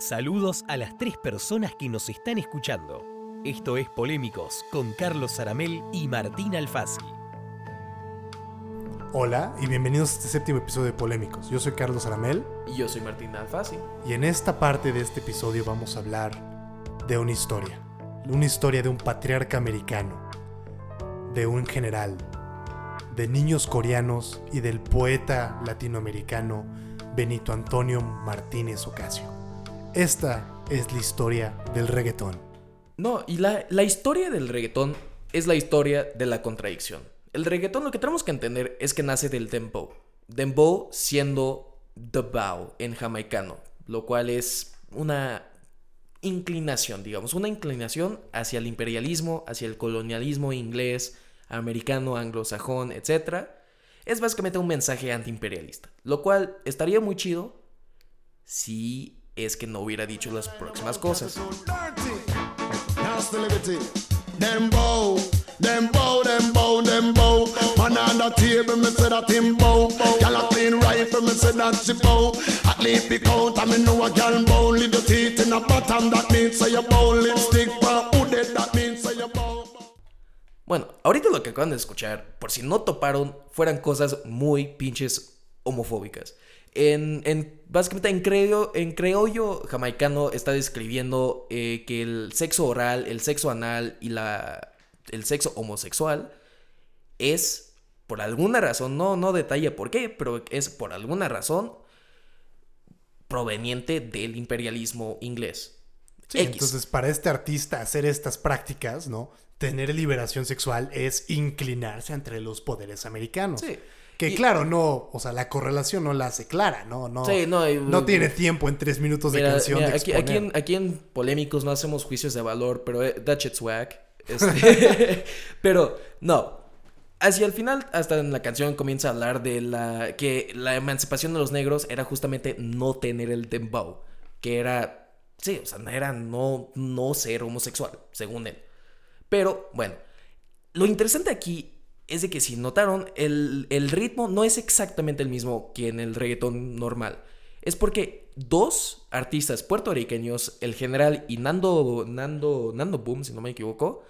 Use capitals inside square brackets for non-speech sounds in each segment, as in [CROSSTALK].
Saludos a las tres personas que nos están escuchando. Esto es Polémicos con Carlos Aramel y Martín Alfasi. Hola y bienvenidos a este séptimo episodio de Polémicos. Yo soy Carlos Aramel Y yo soy Martín Alfasi. y en esta parte de este episodio vamos a hablar de una historia. Una historia de un patriarca americano, de un general, de niños coreanos y del poeta latinoamericano Benito Antonio Martínez Ocasio. Esta es la historia del reggaetón. No, y la, la historia del reggaetón es la historia de la contradicción. El reggaetón lo que tenemos que entender es que nace del dembow. Dembow siendo the bow en jamaicano, lo cual es una inclinación, digamos, una inclinación hacia el imperialismo, hacia el colonialismo inglés, americano, anglosajón, etc. Es básicamente un mensaje antiimperialista, lo cual estaría muy chido si es que no hubiera dicho las próximas cosas. Bueno, ahorita lo que acaban de escuchar, por si no toparon, fueran cosas muy pinches homofóbicas. En, en- básicamente en, creo, en creollo jamaicano está describiendo eh, que el sexo oral, el sexo anal y la, el sexo homosexual es, por alguna razón, no, no detalla por qué, pero es por alguna razón proveniente del imperialismo inglés. Sí, X. entonces para este artista hacer estas prácticas, ¿no? Tener liberación sexual es inclinarse entre los poderes americanos. Sí. Que Y- claro, no, o sea, la correlación no la hace clara, ¿no? No, Sí, no, y- no tiene tiempo en tres minutos de canción mira, de aquí, aquí, exponer. en, aquí en Polémicos no hacemos juicios de valor, pero eh, that shit's whack. Este, [LAUGHS] [LAUGHS] pero no. Hacia el final, hasta en la canción comienza a hablar de la que la emancipación de los negros era justamente no tener el dembow, que era, sí, o sea, era no, no ser homosexual, según él. Pero bueno, lo interesante aquí es de que si notaron, el, el ritmo no es exactamente el mismo que en el reggaetón normal. Es porque dos artistas puertorriqueños, el general y Nando, Nando, Nando Boom, si no me equivoco,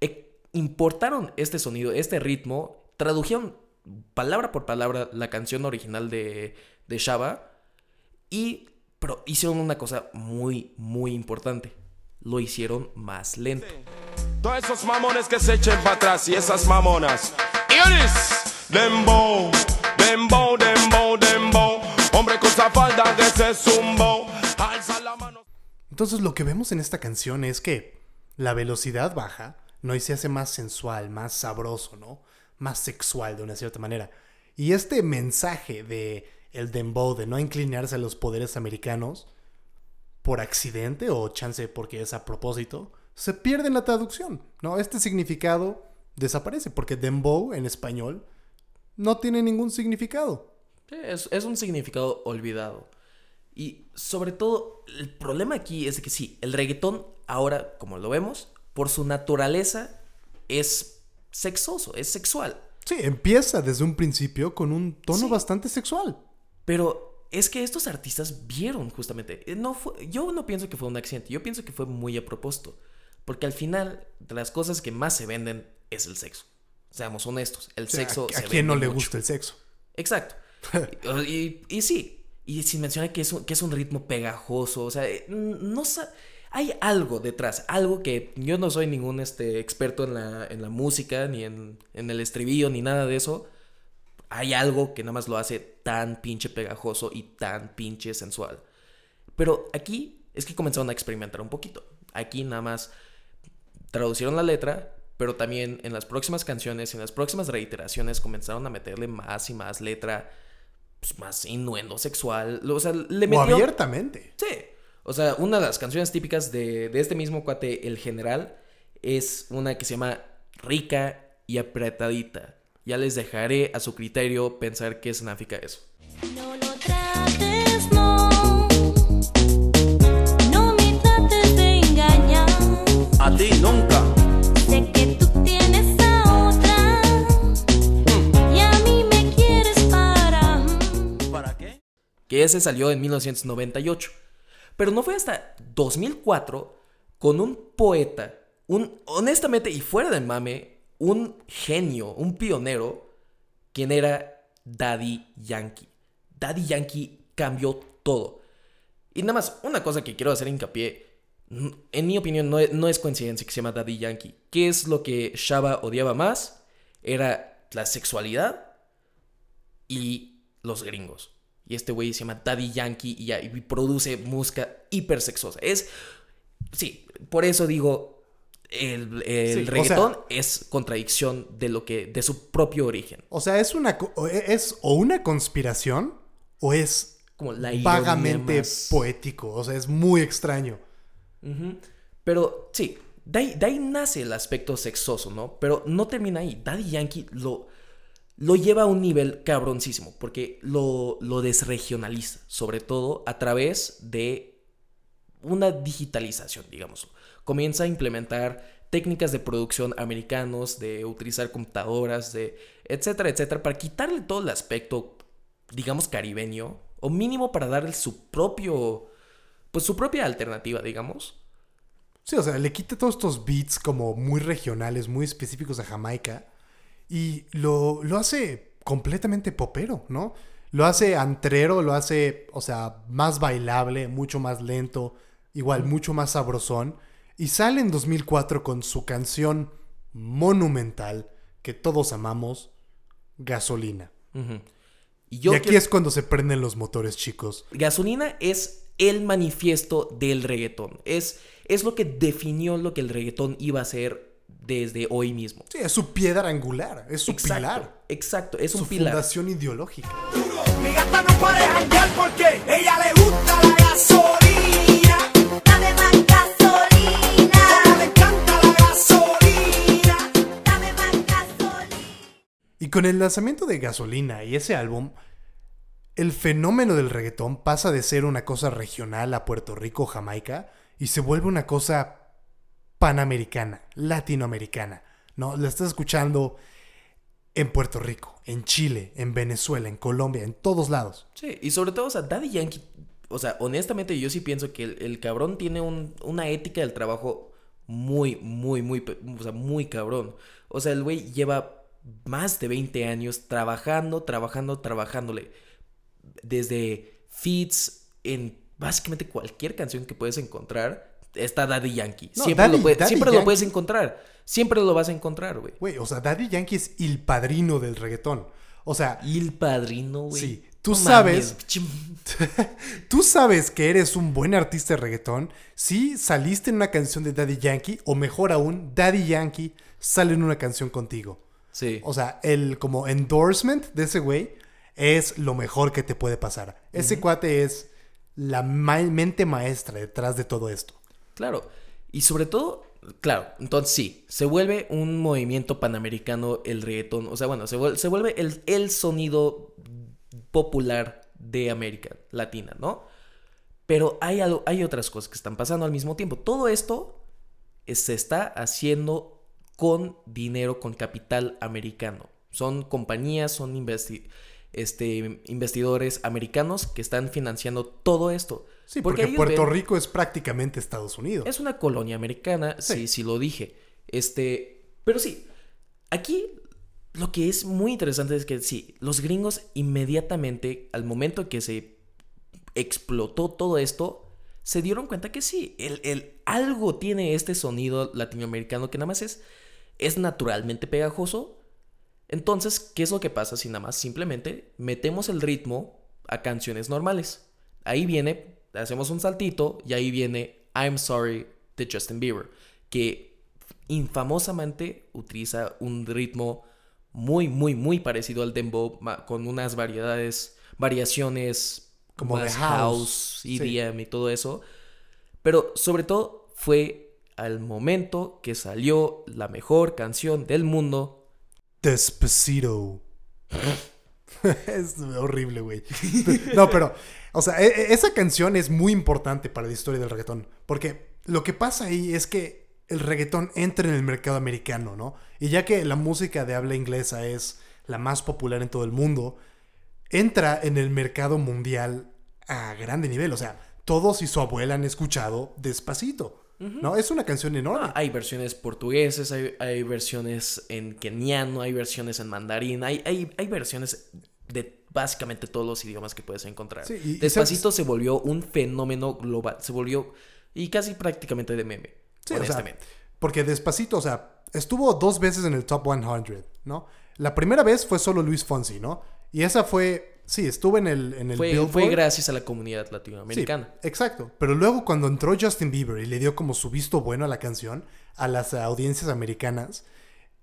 e- importaron este sonido, este ritmo, tradujeron palabra por palabra la canción original de, de Shaba y pero hicieron una cosa muy, muy importante. Lo hicieron más lento. Todos esos mamones que se echen para atrás y esas mamonas. Iris, dembow, dembow, dembow, dembow. Hombre con esa falda de ese zumbo. Alza la mano. Entonces lo que vemos en esta canción es que la velocidad baja, ¿no? Y se hace más sensual, más sabroso, ¿no? Más sexual de una cierta manera. Y este mensaje de el dembow, de no inclinarse a los poderes americanos, por accidente o chance porque es a propósito, se pierde en la traducción, ¿no? Este significado desaparece porque dembow en español no tiene ningún significado. Sí, Es, es un significado olvidado. Y sobre todo, el problema aquí es que sí, el reggaetón ahora, como lo vemos, por su naturaleza es sexoso, es sexual. Sí, empieza desde un principio con un tono Sí. bastante sexual. Pero es que estos artistas vieron justamente. eh, No fue, yo no pienso que fue un accidente, yo pienso que fue muy a propósito. Porque al final, de las cosas que más se venden es el sexo. Seamos honestos, el O sea, sexo... ¿A, se a quién no le mucho. gusta el sexo? Exacto. y, y- y sí, y sin mencionar que es, un, que es un ritmo pegajoso, o sea, eh, no hay algo detrás, algo que yo no soy ningún este, experto en la, en la música, ni en, en el estribillo, ni nada de eso. Hay algo que nada más lo hace tan pinche pegajoso y tan pinche sensual. Pero aquí es que comenzaron a experimentar un poquito. Aquí nada más traducieron la letra, pero también en las próximas canciones, en las próximas reiteraciones, comenzaron a meterle más y más letra, pues, más innuendo sexual. O sea, le O metió. abiertamente. Sí. O sea, una de las canciones típicas de, de este mismo cuate, El General, es una que se llama Rica y Apretadita. Ya les dejaré a su criterio pensar qué significa eso. No lo A ti nunca. Sé que tú tienes a otra. Y a mí me quieres para. ¿Para qué? que ese salió en 1998. Pero no fue hasta 2004 con un poeta, un honestamente y fuera de mame, un genio, un pionero, quien era Daddy Yankee. Daddy Yankee cambió todo. Y nada más, una cosa que quiero hacer hincapié, en mi opinión no es, no es coincidencia que se llama Daddy Yankee. ¿Qué es lo que Shaba odiaba más? Era la sexualidad y los gringos. Y este güey se llama Daddy Yankee y, produce música hipersexosa. Es, sí, por eso digo, el, el Sí, o sea- reggaetón es contradicción de lo que, de su propio origen. O sea, es una o es o una conspiración o es Como la ironía vagamente más- poético. O sea, es muy extraño. Pero sí, de ahí, nace el aspecto sexoso, ¿no? Pero no termina ahí. Daddy Yankee lo, lo lleva a un nivel cabroncísimo, porque lo, lo desregionaliza, sobre todo a través de una digitalización, digamos. Comienza a implementar técnicas de producción americanos, de utilizar computadoras, de etcétera, etcétera, para quitarle todo el aspecto, digamos, caribeño, o mínimo para darle su propio, pues su propia alternativa, digamos. Sí, o sea, le quita todos estos beats como muy regionales, muy específicos a Jamaica. Y lo, lo hace completamente popero, ¿no? Lo hace antrero, lo hace, o sea, más bailable, mucho más lento, igual mucho más sabrosón. Y sale en 2004 con su canción monumental que todos amamos, Gasolina. Y yo y aquí quiero- es cuando se prenden los motores, chicos. Gasolina es el manifiesto del reggaetón. Es, es lo que definió lo que el reggaetón iba a ser desde hoy mismo. Sí, es su piedra angular, es su exacto, pilar, exacto, es su un pilar. fundación ideológica. Mi gata no para de janguear porque ella le gusta la gasolina. Dame más gasolina. Como le encanta la gasolina. Dame más gasolina. Y con el lanzamiento de Gasolina y ese álbum, el fenómeno del reggaetón pasa de ser una cosa regional a Puerto Rico, Jamaica, y se vuelve una cosa panamericana, latinoamericana. ¿No? La estás escuchando en Puerto Rico, en Chile, en Venezuela, en Colombia, en todos lados. Sí, y sobre todo, o sea, Daddy Yankee, o sea, honestamente yo sí pienso que el, cabrón tiene un- una ética del trabajo muy, muy, muy, o sea, muy cabrón. O sea, el güey lleva más de 20 años trabajando, trabajando, trabajándole. Desde feats en básicamente cualquier canción que puedes encontrar, está Daddy Yankee. No, siempre Daddy- lo, puede- Daddy siempre lo puedes encontrar. Siempre lo vas a encontrar, güey. Güey, o sea, Daddy Yankee es el padrino del reggaetón. O sea, el padrino, güey. Sí, tú No sabes- [LAUGHS] Tú sabes que eres un buen artista de reggaetón si saliste en una canción de Daddy Yankee o mejor aún, Daddy Yankee sale en una canción contigo. Sí. O sea, el como endorsement de ese güey es lo mejor que te puede pasar. Ese cuate es la ma- mente maestra detrás de todo esto. Claro. Y sobre todo, claro, entonces sí, se vuelve un movimiento panamericano el reggaetón. O sea, bueno, se vuelve, se vuelve el, el sonido popular de América Latina, ¿no? Pero hay, algo- hay otras cosas que están pasando al mismo tiempo. Todo esto se está haciendo con dinero, con capital americano. Son compañías, son investi- este, investidores americanos que están financiando todo esto. Sí, porque, Puerto ven- Rico es prácticamente Estados Unidos. es una colonia americana, sí, Sí. sí lo dije. Este, pero sí, aquí lo que es muy interesante es que sí, los gringos inmediatamente, al momento que se explotó todo esto, se dieron cuenta que sí, el, el- algo tiene este sonido latinoamericano que nada más es, es naturalmente pegajoso. Entonces, ¿qué es lo que pasa si nada más simplemente metemos el ritmo a canciones normales? Ahí viene, hacemos un saltito y ahí viene I'm Sorry de Justin Bieber, que infamosamente utiliza un ritmo muy, muy, muy parecido al dembow, con unas variedades, variaciones Como de house, sí. EDM y todo eso. Pero sobre todo fue al momento que salió la mejor canción del mundo. Despacito. [LAUGHS] es horrible, güey. No, pero, o sea, e- e- esa canción es muy importante para la historia del reggaetón. Porque lo que pasa ahí es que el reggaetón entra en el mercado americano, ¿no? Y ya que la música de habla inglesa es la más popular en todo el mundo, entra en el mercado mundial a grande nivel. O sea, todos y su abuela han escuchado Despacito. ¿No? Es una canción enorme. Ah, hay versiones portugueses, hay, hay versiones en keniano, hay versiones en mandarín, hay, hay, hay versiones de básicamente todos los idiomas que puedes encontrar. Sí, y- y Despacito se volvió un fenómeno global, se volvió y casi prácticamente de meme, Sí, o sea, honestamente. porque Despacito, o sea, estuvo dos veces en el top 100, ¿no? La primera vez fue solo Luis Fonsi, ¿no? Y esa fue, sí, estuvo en el, en el fue, Billboard. fue gracias a la comunidad Sí, latinoamericana. exacto. Pero luego cuando entró Justin Bieber y le dio como su visto bueno a la canción, a las audiencias americanas,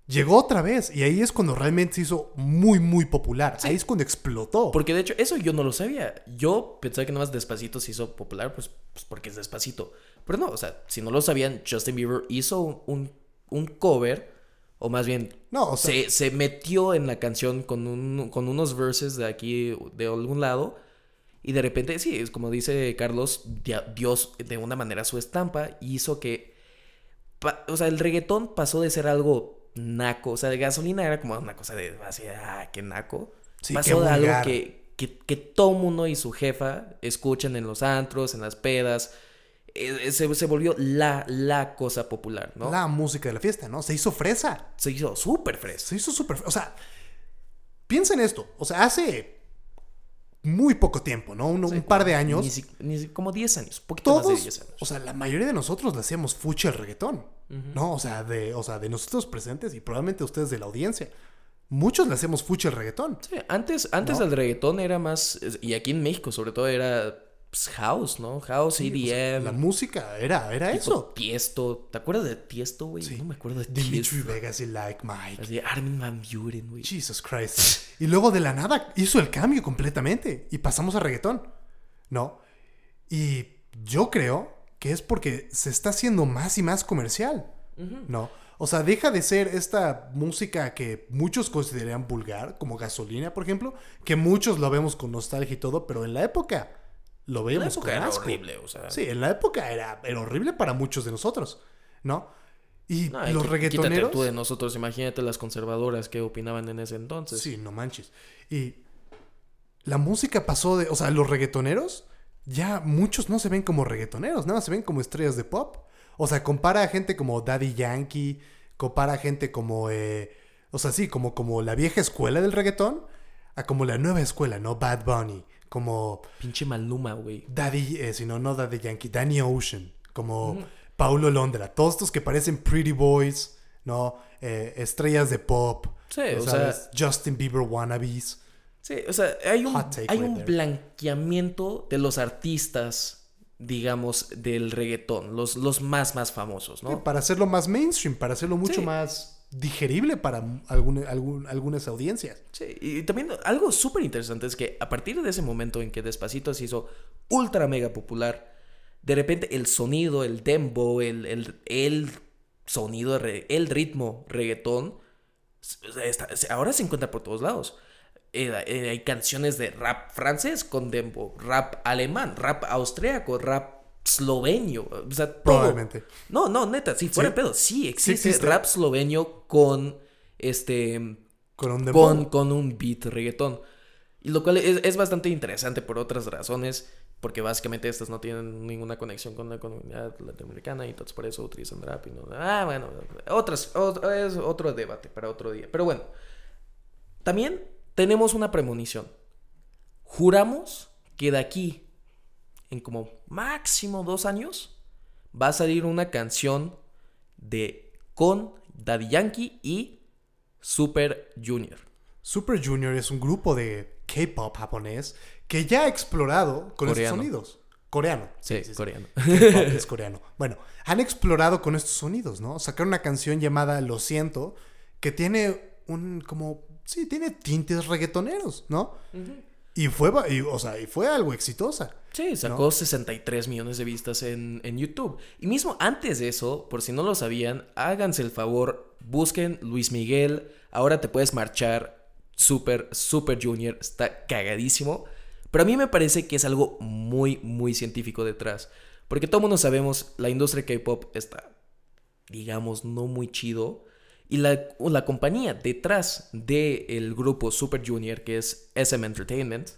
llegó otra vez. Y ahí es cuando realmente se hizo muy, muy popular. Ahí es cuando explotó. Porque de hecho, eso yo no lo sabía. Yo pensaba que nada más Despacito se hizo popular, pues, pues porque es Despacito. Pero no, o sea, si no lo sabían, Justin Bieber hizo un, un, un cover, o más bien, No, o sea- se, se metió en la canción con, un, con unos verses de aquí, de algún lado. Y de repente, sí, es como dice Carlos, Dios de una manera su estampa hizo que. o sea, el reggaetón pasó de ser algo naco. O sea, de gasolina era como una cosa de así, ah, qué naco. Sí, pasó de algo que, que, que todo mundo y su jefa escuchan en los antros, en las pedas. Eh, se, se volvió la, la cosa popular, ¿no? La música de la fiesta, ¿no? Se hizo fresa. Se hizo súper fresco. Se hizo súper... O sea, piensa en esto. O sea, hace muy poco tiempo, ¿no? Un, un par de años. Ni si- ni como 10 años, poquito más de todos, 10 años. o sea, la mayoría de nosotros le hacíamos fuchi al reggaetón, ¿no? O sea, de, o sea, de nosotros presentes y probablemente ustedes de la audiencia. Muchos le hacemos fuchi al reggaetón. Sí, antes, antes ¿No? del reggaetón era más, y aquí en México sobre todo era pues, house, ¿no? House, Sí, o sea, EDM, la música era, era tipo eso. Tiesto. ¿Te acuerdas de Tiesto, güey? Sí. No me acuerdo de Dimitri Tiesto. Vegas y Like Mike. Así, Armin Van Buren, güey. Jesus Christ. Y luego de la nada hizo el cambio completamente y pasamos a reggaetón, ¿no? Y yo creo que es porque se está haciendo más y más comercial, ¿no? O sea, deja de ser esta música que muchos consideran vulgar, como gasolina, por ejemplo, que muchos lo vemos con nostalgia y todo, pero en la época lo La veíamos época con era asco. horrible, o sea. Sí, en la época era, era horrible para muchos de nosotros, ¿no? Y No, los reggaetoneros... Tú de nosotros, imagínate las conservadoras que opinaban en ese entonces. Sí, no manches. Y la música pasó de, o sea, los reggaetoneros, ya muchos no se ven como reggaetoneros, nada más se ven como estrellas de pop. O sea, compara a gente como Daddy Yankee, compara a gente como, eh, o sea, sí, como, como la vieja escuela del reggaetón, a como la nueva escuela, ¿no? Bad Bunny, como Pinche Maluma, güey. Daddy, eh, si no, no Daddy Yankee, Danny Ocean, como Paulo Londra, todos estos que parecen Pretty Boys, ¿no? Eh, estrellas de pop, Sí, o sabes, Justin Bieber wannabes. Sí, o sea, hay un, hay un blanqueamiento de los artistas, digamos, del reggaetón, los, los más, más famosos, ¿no? Para hacerlo más mainstream, para hacerlo mucho Sí. más digerible para algún- algunas audiencias. Sí, y también algo súper interesante es que a partir de ese momento en que Despacito se hizo ultra mega popular, de repente el sonido, el dembow, el, el, el sonido, el ritmo reggaetón, ahora se encuentra por todos lados. Eh, eh, hay canciones de rap francés con dembow, rap alemán, rap austriaco, rap eslovenio, o sea, todo. Probablemente. No, no, neta, si fuera Sí. pedo, sí existe, existe. rap eslovenio con este Con un con, con un beat reggaetón. Y lo cual es, es bastante interesante por otras razones, porque básicamente estas no tienen ninguna conexión con la comunidad latinoamericana y entonces por eso utilizan rap y no... Ah, bueno, otras, ot- es otro debate para otro día. Pero bueno, también tenemos una premonición. Juramos que de aquí, en como máximo dos años, va a salir una canción de con Daddy Yankee y Super Junior. Super Junior es un grupo de K-pop japonés que ya ha explorado con estos Coreano. sonidos. Coreano. Sí, coreano. K-pop es [LAUGHS] coreano. Bueno, han explorado con estos sonidos, ¿no? Sacaron una canción llamada Lo siento, que tiene un como sí, tiene tintes reggaetoneros, ¿no? Y fue, y, o sea, y fue algo exitosa. Sí, sacó 63 millones de vistas en, en YouTube. Y mismo antes de eso, por si no lo sabían, háganse el favor, busquen Luis Miguel, ahora te puedes marchar, Super, Super Junior, está cagadísimo. Pero a mí me parece que es algo muy, muy científico detrás. Porque todo mundo sabemos, la industria K-Pop está, digamos, no muy chido. Y la, la compañía detrás del grupo Super Junior, que es SM Entertainment,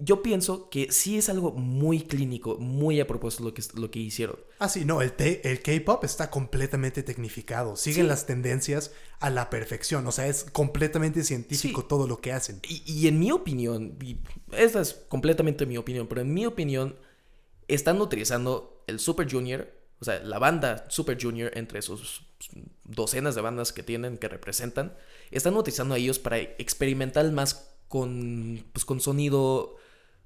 yo pienso que sí es algo muy clínico, muy a propósito lo que, lo que hicieron. Ah, sí, no, el, el K-pop está completamente tecnificado. Siguen Sí. las tendencias a la perfección. O sea, es completamente científico Sí. todo lo que hacen. Y, y en mi opinión, y esta es completamente mi opinión, pero en mi opinión, están utilizando el Super Junior, o sea, la banda Super Junior, entre sus docenas de bandas que tienen, que representan, están utilizando a ellos para experimentar más con, pues, con sonido,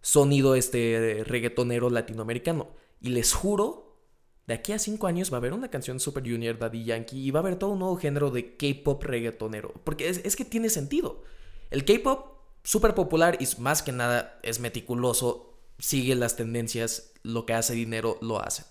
sonido este reggaetonero latinoamericano. Y les juro, de aquí a cinco años va a haber una canción Super Junior, Daddy Yankee, y va a haber todo un nuevo género de K-pop reggaetonero. Porque es, es que tiene sentido. El K-pop, súper popular y más que nada es meticuloso, sigue las tendencias, lo que hace dinero lo hace.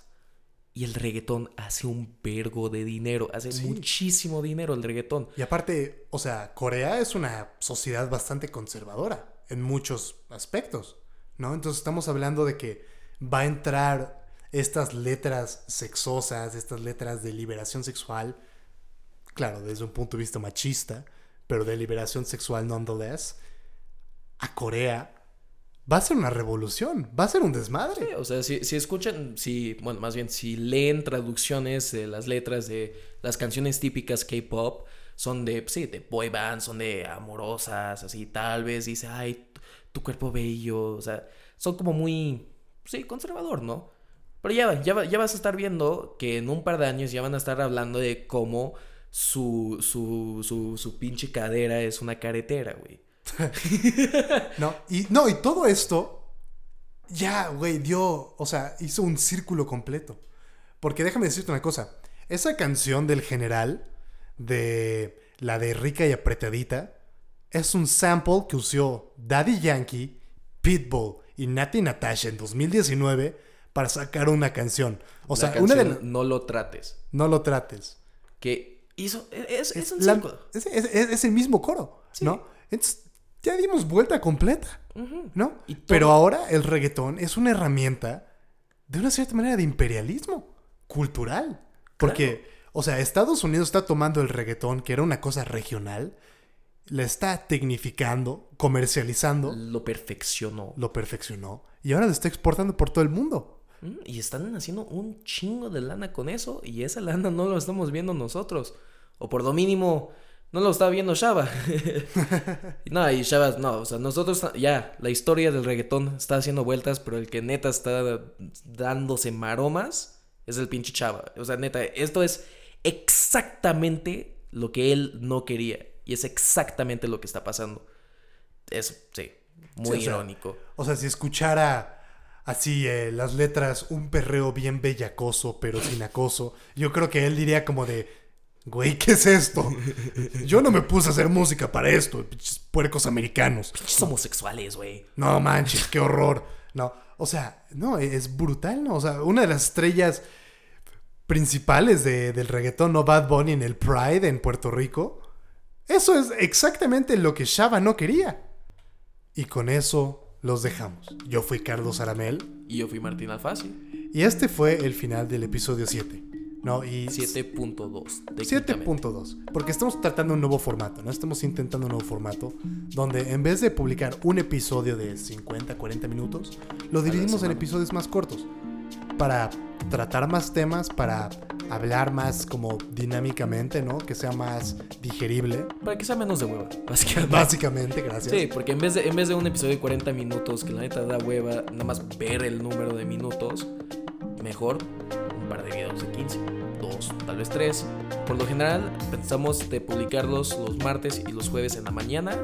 Y el reggaetón hace un vergo de dinero, hace Sí. muchísimo dinero el reggaetón. Y aparte, o sea, Corea es una sociedad bastante conservadora en muchos aspectos, ¿no? Entonces estamos hablando de que va a entrar estas letras sexosas, estas letras de liberación sexual, claro, desde un punto de vista machista, pero de liberación sexual nonetheless, a Corea. Va a ser una revolución, va a ser un desmadre. Sí, o sea, si, si escuchan, si, bueno, más bien, si leen traducciones de las letras de las canciones típicas K-pop, son de, sí, de boy band, son de amorosas, así, tal vez dice, ay, tu, cuerpo bello, o sea, son como muy, sí, conservador, ¿no? Pero ya, ya, ya vas a estar viendo que en un par de años ya van a estar hablando de cómo su, su, su, su pinche cadera es una caretera, güey. [LAUGHS] No, y, no, y todo esto ya, güey, dio, o sea, hizo un círculo completo. Porque déjame decirte una cosa, esa canción del general, de la de rica y apretadita, es un sample que usó Daddy Yankee, Pitbull y Nati Natasha en 2019 para sacar una canción. O sea, una de No lo trates. No lo trates. Que hizo, es, es un La- es, es- el mismo coro, ¿no? Entonces, ya dimos vuelta completa, ¿no? Y Pero ahora el reggaetón es una herramienta de una cierta manera de imperialismo cultural. Porque, o sea, Estados Unidos está tomando el reggaetón, que era una cosa regional, la está tecnificando, comercializando, Lo perfeccionó. lo perfeccionó y ahora lo está exportando por todo el mundo. Y están haciendo un chingo de lana con eso. Y esa lana no lo estamos viendo nosotros. O por lo mínimo, no lo está viendo Shaba. [LAUGHS] no, y Shaba, no. O sea, nosotros ya, la historia del reggaetón está haciendo vueltas. Pero el que neta está dándose maromas es el pinche Chava. O sea, neta, esto es exactamente lo que él no quería. Y es exactamente lo que está pasando. Es, sí, muy Sí, o sea, irónico. O sea, si escuchara así eh, las letras, un perreo bien bellacoso, pero sin acoso, yo creo que él diría como de, güey, ¿qué es esto? Yo no me puse a hacer música para esto, pinches puercos americanos. Pinches homosexuales, güey. No manches, qué horror. No, o sea, no, es brutal, ¿no? O sea, una de las estrellas principales de- del reggaetón, ¿no? Bad Bunny en el Pride en Puerto Rico. Eso es exactamente lo que Shaba no quería. Y con eso los dejamos. Yo fui Carlos Aramel Y yo fui Martín Alfasi. y este fue el final del episodio 7. ¿No? Y 7.2. técnicamente. 7.2. Porque estamos tratando un nuevo formato, ¿no? Estamos intentando un nuevo formato donde en vez de publicar un episodio de 50, 40 minutos, lo dividimos en episodios más cortos. Para tratar más temas, para hablar más como dinámicamente, ¿no? Que sea más digerible. Para que sea menos de hueva, [LAUGHS] básicamente. Básicamente, gracias. Sí, porque en vez, de, en vez de un episodio de 40 minutos, que la neta da hueva, nada más ver el número de minutos, mejor par de videos de 15, dos, tal vez tres. Por lo general, pensamos de publicarlos los martes y los jueves en la mañana.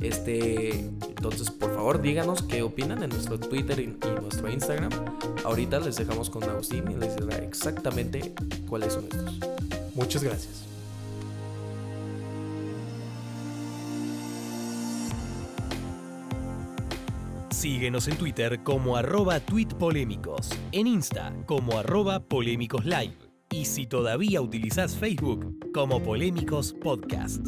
Este, entonces, por favor, díganos qué opinan en nuestro Twitter y, nuestro Instagram. Ahorita les dejamos con Agustín y les dirá exactamente cuáles son estos. Muchas gracias. Síguenos en Twitter como arroba tweetpolémicos, en Insta como arroba polémicos live y si todavía utilizás Facebook como Polémicos Podcast.